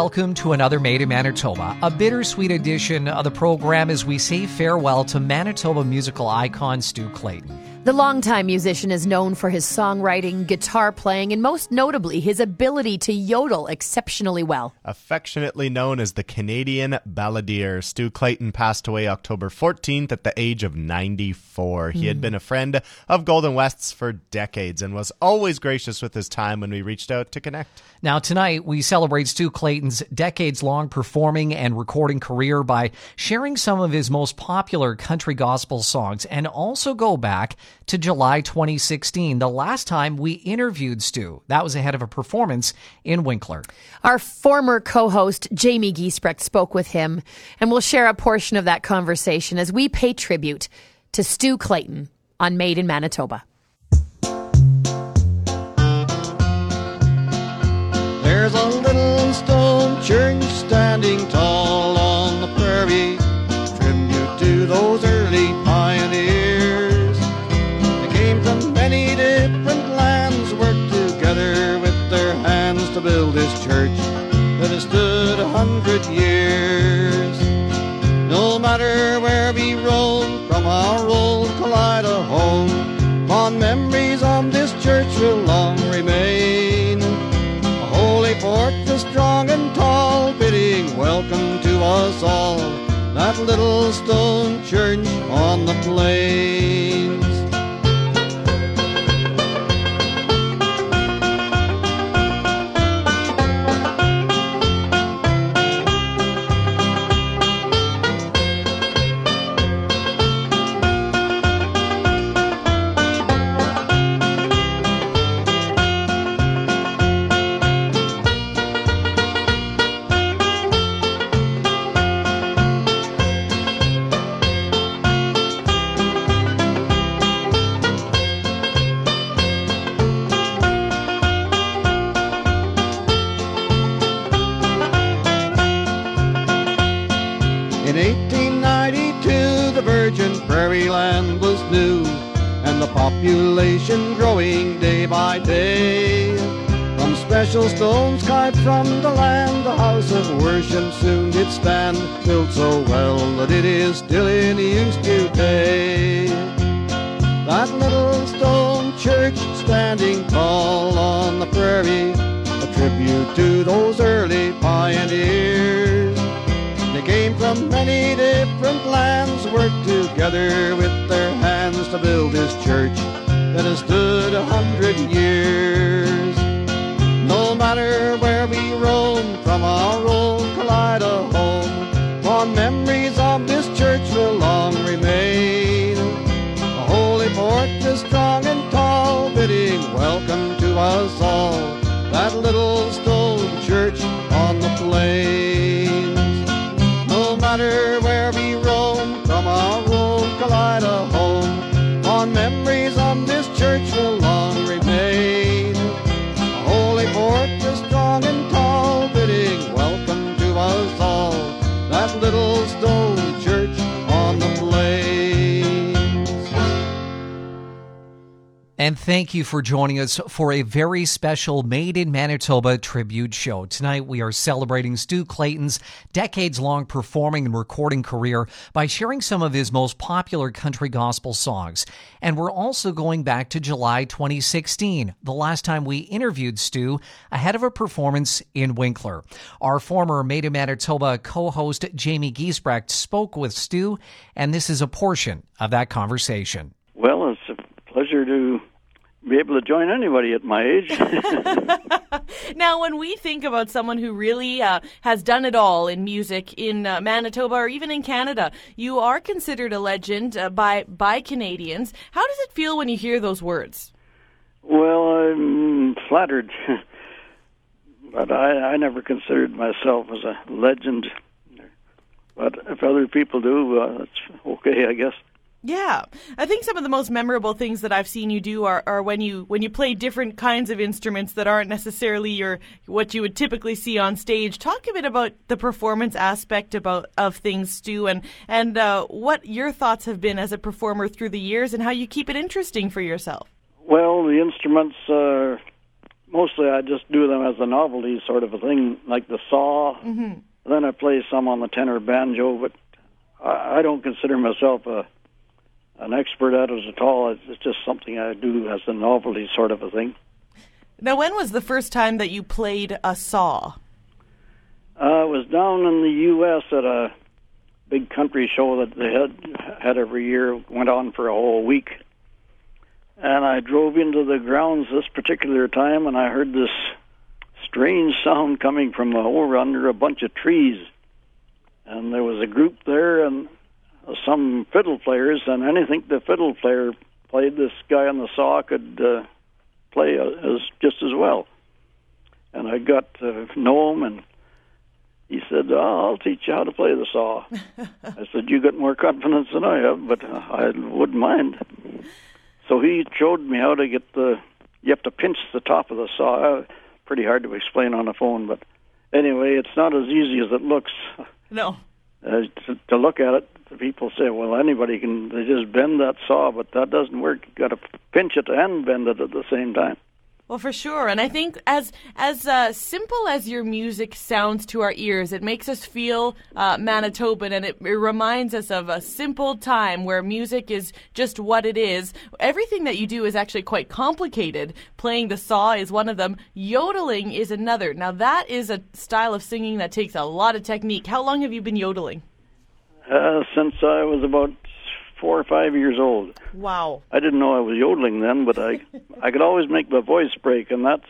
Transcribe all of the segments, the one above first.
Welcome to another Made in Manitoba, a bittersweet edition of the program as we say farewell to Manitoba musical icon Stu Clayton. The longtime musician is known for his songwriting, guitar playing, and most notably his ability to yodel exceptionally well. Affectionately known as the Canadian balladeer, Stu Clayton passed away October 14th at the age of 94. He had hmm. been a friend of Golden West's for decades and was always gracious with his time when we reached out to connect. Now, tonight we celebrate Stu Clayton's decades long performing and recording career by sharing some of his most popular country gospel songs and also go back to July 2016, the last time we interviewed Stu. That was ahead of a performance in Winkler. Our former co host, Jamie Giesbrecht, spoke with him, and we'll share a portion of that conversation as we pay tribute to Stu Clayton on Made in Manitoba. There's a little stone church standing tall stone church on the plains. Church standing tall on the prairie, a tribute to those early pioneers. They came from many different lands, worked together with their hands to build this church that has stood a hundred years. No matter where we roam from our where we roam from our old Kaleida home, fond memories of this church will And thank you for joining us for a very special Made in Manitoba tribute show. Tonight we are celebrating Stu Clayton's decades long performing and recording career by sharing some of his most popular country gospel songs. And we're also going back to July 2016, the last time we interviewed Stu ahead of a performance in Winkler. Our former Made in Manitoba co-host Jamie Giesbrecht spoke with Stu, and this is a portion of that conversation. Well, it's a pleasure to be able to join anybody at my age. Now, when we think about someone who really uh, has done it all in music in uh, Manitoba or even in Canada, you are considered a legend uh, by by Canadians. How does it feel when you hear those words? well, I'm flattered, but I, I never considered myself as a legend. But if other people do, uh, that's okay, I guess. Yeah, I think some of the most memorable things that I've seen you do are, are when you when you play different kinds of instruments that aren't necessarily your what you would typically see on stage. Talk a bit about the performance aspect about of things, Stu, and and uh, what your thoughts have been as a performer through the years, and how you keep it interesting for yourself. Well, the instruments, uh, mostly I just do them as a novelty sort of a thing, like the saw. Mm-hmm. Then I play some on the tenor banjo, but I, I don't consider myself a an expert at it at all. It's, it's just something I do as a novelty sort of a thing. Now, when was the first time that you played a saw? Uh, I was down in the U.S. at a big country show that they had had every year. Went on for a whole week, and I drove into the grounds this particular time, and I heard this strange sound coming from over under a bunch of trees. And there was a group there, and some fiddle players, and anything the fiddle player played, this guy on the saw could uh, play uh, as just as well. And I got to know him, and he said, oh, "I'll teach you how to play the saw." I said, "You got more confidence than I have, but uh, I wouldn't mind." So he showed me how to get the. You have to pinch the top of the saw. Uh, pretty hard to explain on the phone, but anyway, it's not as easy as it looks. No. Uh, to, to look at it, people say, well, anybody can they just bend that saw, but that doesn't work. You got to pinch it and bend it at the same time. Well, for sure, and I think as as uh, simple as your music sounds to our ears, it makes us feel uh, Manitoban, and it, it, reminds us of a simple time where music is just what it is. Everything that you do is actually quite complicated. Playing the saw is one of them. Yodeling is another. Now, that is a style of singing that takes a lot of technique. How long have you been yodeling? Uh, since I was about four or five years old. Wow. I didn't know I was yodeling then, but I I could always make my voice break, and that's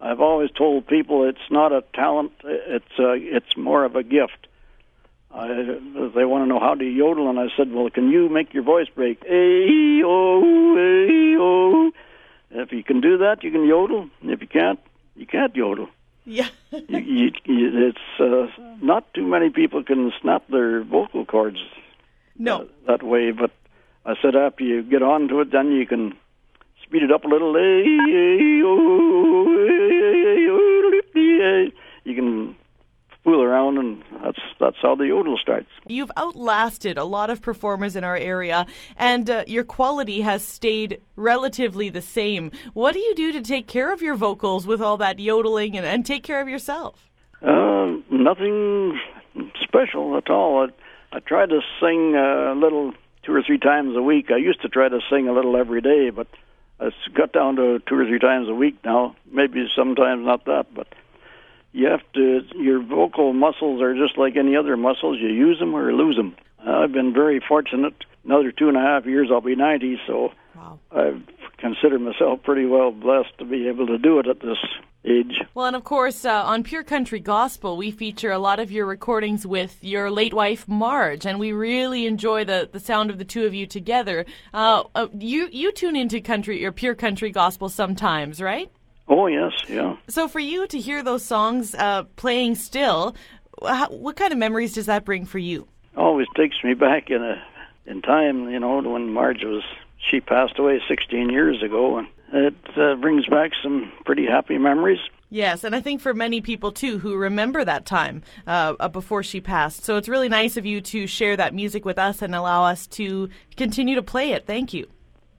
I've always told people it's not a talent; it's uh, it's more of a gift. I, they want to know how to yodel, and I said, "Well, can you make your voice break? A o a o. If you can do that, you can yodel. If you can't, you can't yodel." Yeah. you, you, you, it's uh, not too many people can snap their vocal cords. No. That way, but I said after you get on to it, then you can speed it up a little. You can fool around, and that's that's how the yodel starts. You've outlasted a lot of performers in our area, and uh, your quality has stayed relatively the same. What do you do to take care of your vocals with all that yodeling and, and take care of yourself? Uh, nothing special at all. I, I try to sing a little two or three times a week. I used to try to sing a little every day, but it's got down to two or three times a week now. Maybe sometimes not that, but you have to your vocal muscles are just like any other muscles you use them or lose them i've been very fortunate another two and a half years i'll be ninety so wow. i consider myself pretty well blessed to be able to do it at this age well and of course uh, on pure country gospel we feature a lot of your recordings with your late wife marge and we really enjoy the, the sound of the two of you together uh, uh, you you tune into country or pure country gospel sometimes right Oh yes, yeah. So for you to hear those songs uh, playing still, how, what kind of memories does that bring for you? Always takes me back in a in time, you know, when Marge was she passed away 16 years ago, and it uh, brings back some pretty happy memories. Yes, and I think for many people too who remember that time uh, uh, before she passed. So it's really nice of you to share that music with us and allow us to continue to play it. Thank you.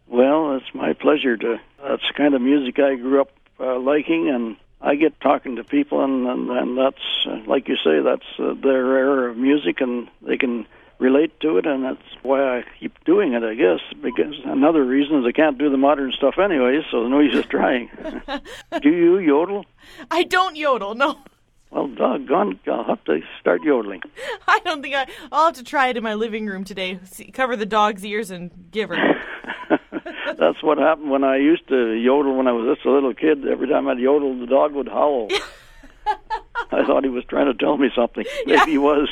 Well, it's my pleasure to. That's the kind of music I grew up uh, liking, and I get talking to people, and and, and that's uh, like you say, that's uh, their era of music, and they can relate to it, and that's why I keep doing it, I guess. Because another reason is I can't do the modern stuff anyway, so no use trying. do you yodel? I don't yodel, no. Well, doggone, I'll have to start yodeling. I don't think I. I'll have to try it in my living room today. See, cover the dog's ears and give her. That's what happened when I used to yodel when I was just a little kid. Every time I'd yodel, the dog would howl. I thought he was trying to tell me something. Maybe yeah. he was.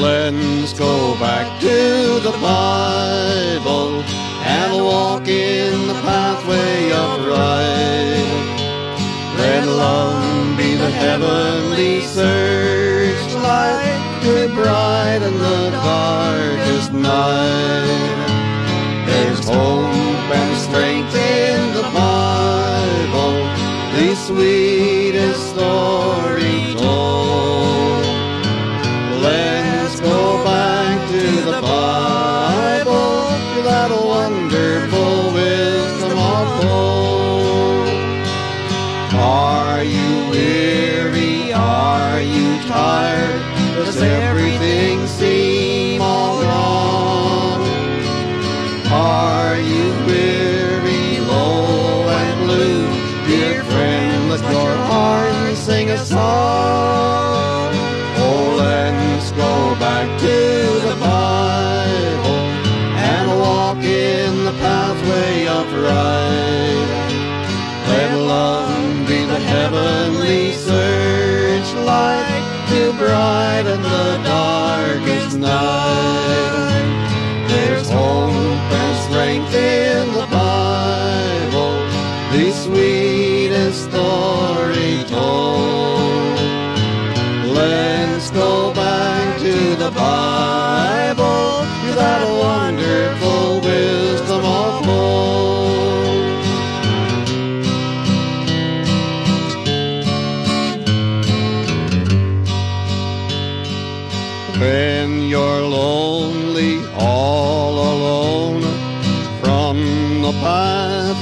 Let's go back to the Bible and walk in the pathway of right. Let love be the heavenly searchlight to brighten the darkest night. There's hope and strength in the Bible, the sweetest wisdom. Are you weary? Are you tired? Does everything seem all wrong? Are you weary, low and blue? Dear friend, let your heart sing a song. Oh, let's go back to the Bible and walk in the pathway of right.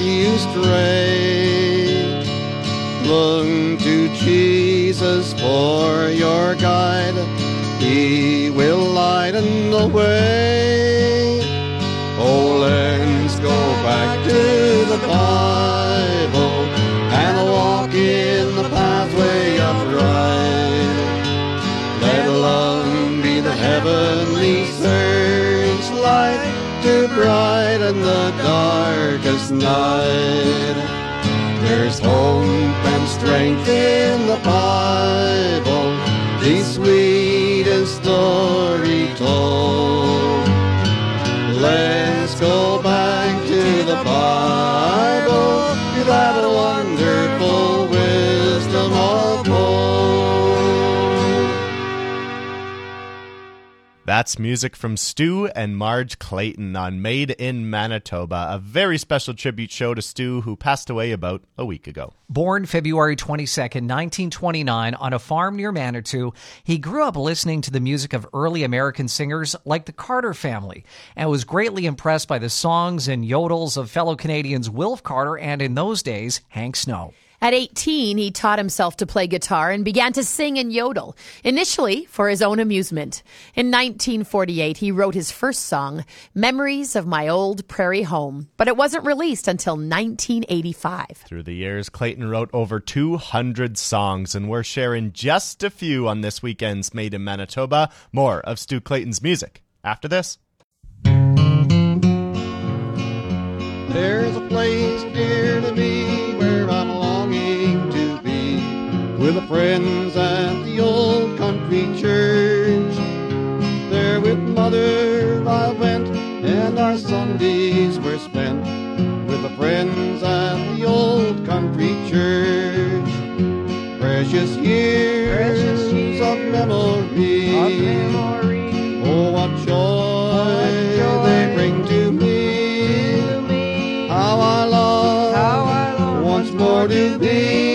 You stray, look to Jesus for your guide. He will lighten the way. Darkest night. There's hope and strength in the Bible, the sweetest story That's music from Stu and Marge Clayton on Made in Manitoba, a very special tribute show to Stu, who passed away about a week ago. Born February 22nd, 1929, on a farm near Manitou, he grew up listening to the music of early American singers like the Carter family and was greatly impressed by the songs and yodels of fellow Canadians Wilf Carter and, in those days, Hank Snow. At 18, he taught himself to play guitar and began to sing and yodel, initially for his own amusement. In 1948, he wrote his first song, Memories of My Old Prairie Home, but it wasn't released until 1985. Through the years, Clayton wrote over 200 songs, and we're sharing just a few on this weekend's Made in Manitoba. More of Stu Clayton's music after this. There's a place dear to me with the friends at the old country church. There with mother I went, and our Sundays were spent with the friends at the old country church. Precious years, Precious years of memory. Oh, what joy, they bring to me. How I once more to be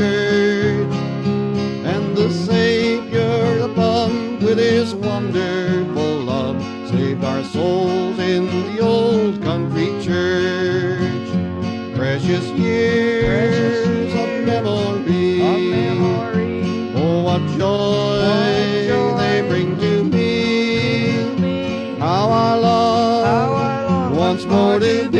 church. And the Savior above, with his wonderful love, saved our souls in the old country church. Precious years of memory. Oh, what joy, they bring to me. How I long, once more to be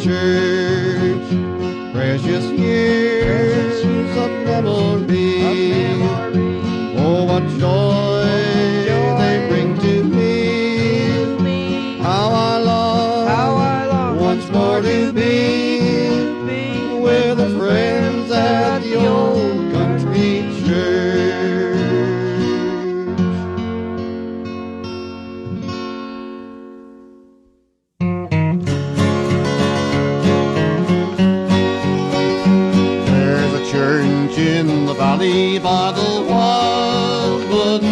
church. Church in the valley by the wildwood,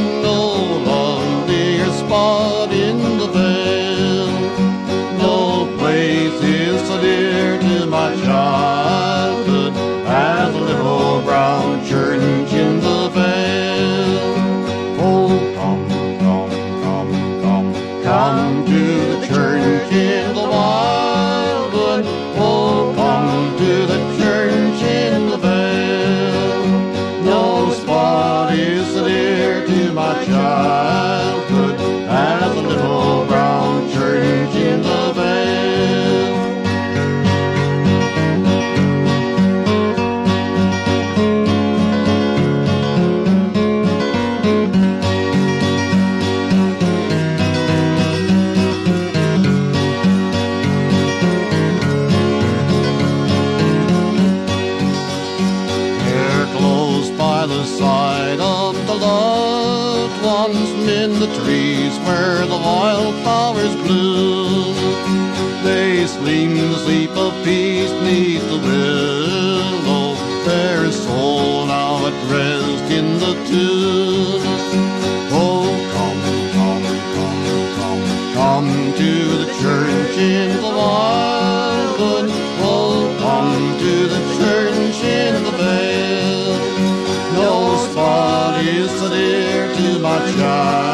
to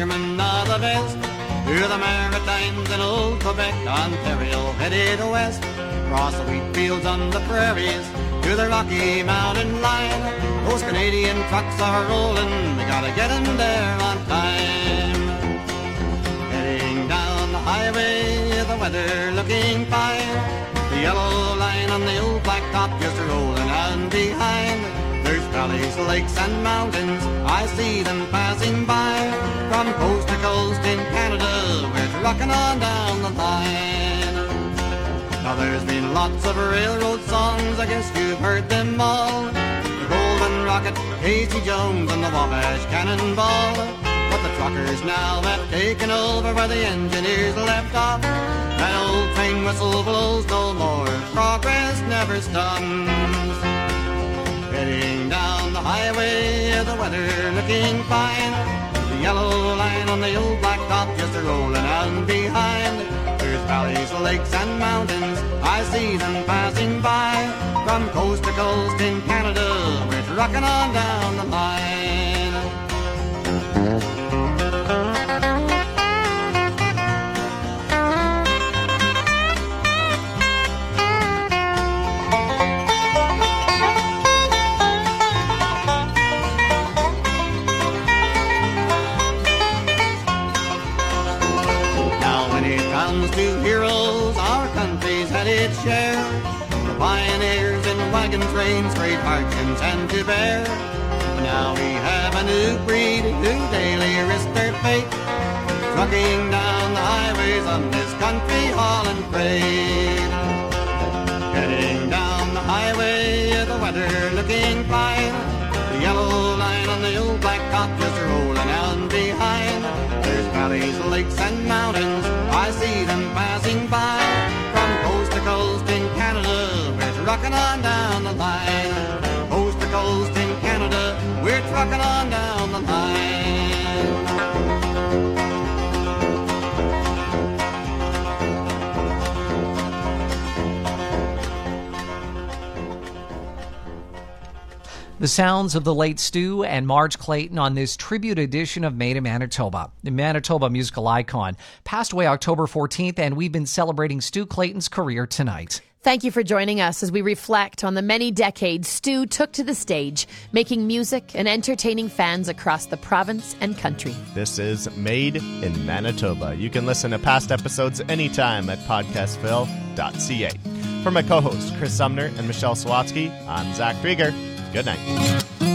fishermen are the best, to the Maritimes in old Quebec, Ontario headed west, across the wheat fields on the prairies, to the Rocky Mountain line. Those Canadian trucks are rolling, we gotta get get 'em there on time. Heading down the highway, the weather looking fine. The yellow line on the old blacktop just rolling on behind. Valleys, lakes, and mountains. I see them passing by. From coast to coast in Canada, we're trucking on down the line. Now there's been lots of railroad songs, I guess you've heard them all. The Golden Rocket, Casey Jones, and the Wabash Cannonball. But the truckers now have taken over where the engineers left off. That old train whistle blows no more, progress never stops. Heading down the highway, the weather looking fine. The yellow line on the old blacktop just a rolling on behind. There's valleys, lakes, and mountains. I see them passing by. From coast to coast in Canada, we're trucking on down the line. Wagon great hardships and to bear. But now we have a new breed who daily risk their fate. Trucking down the highways on this country, hauling freight. Heading down the highway, the weather looking fine. The yellow line on the old blacktop just rolling on behind. There's valleys, lakes, and mountains. I see them passing by. On down the line. Coast to coast in Canada, we're trucking on down the line. The sounds of the late Stu and Marge Clayton on this tribute edition of Made in Manitoba. The Manitoba musical icon passed away October 14th, and we've been celebrating Stu Clayton's career tonight. Thank you for joining us as we reflect on the many decades Stu took to the stage, making music and entertaining fans across the province and country. This is Made in Manitoba. You can listen to past episodes anytime at podcastville.ca. For my co hosts, Chris Sumner and Michelle Swatsky, I'm Zach Drieger. Good night.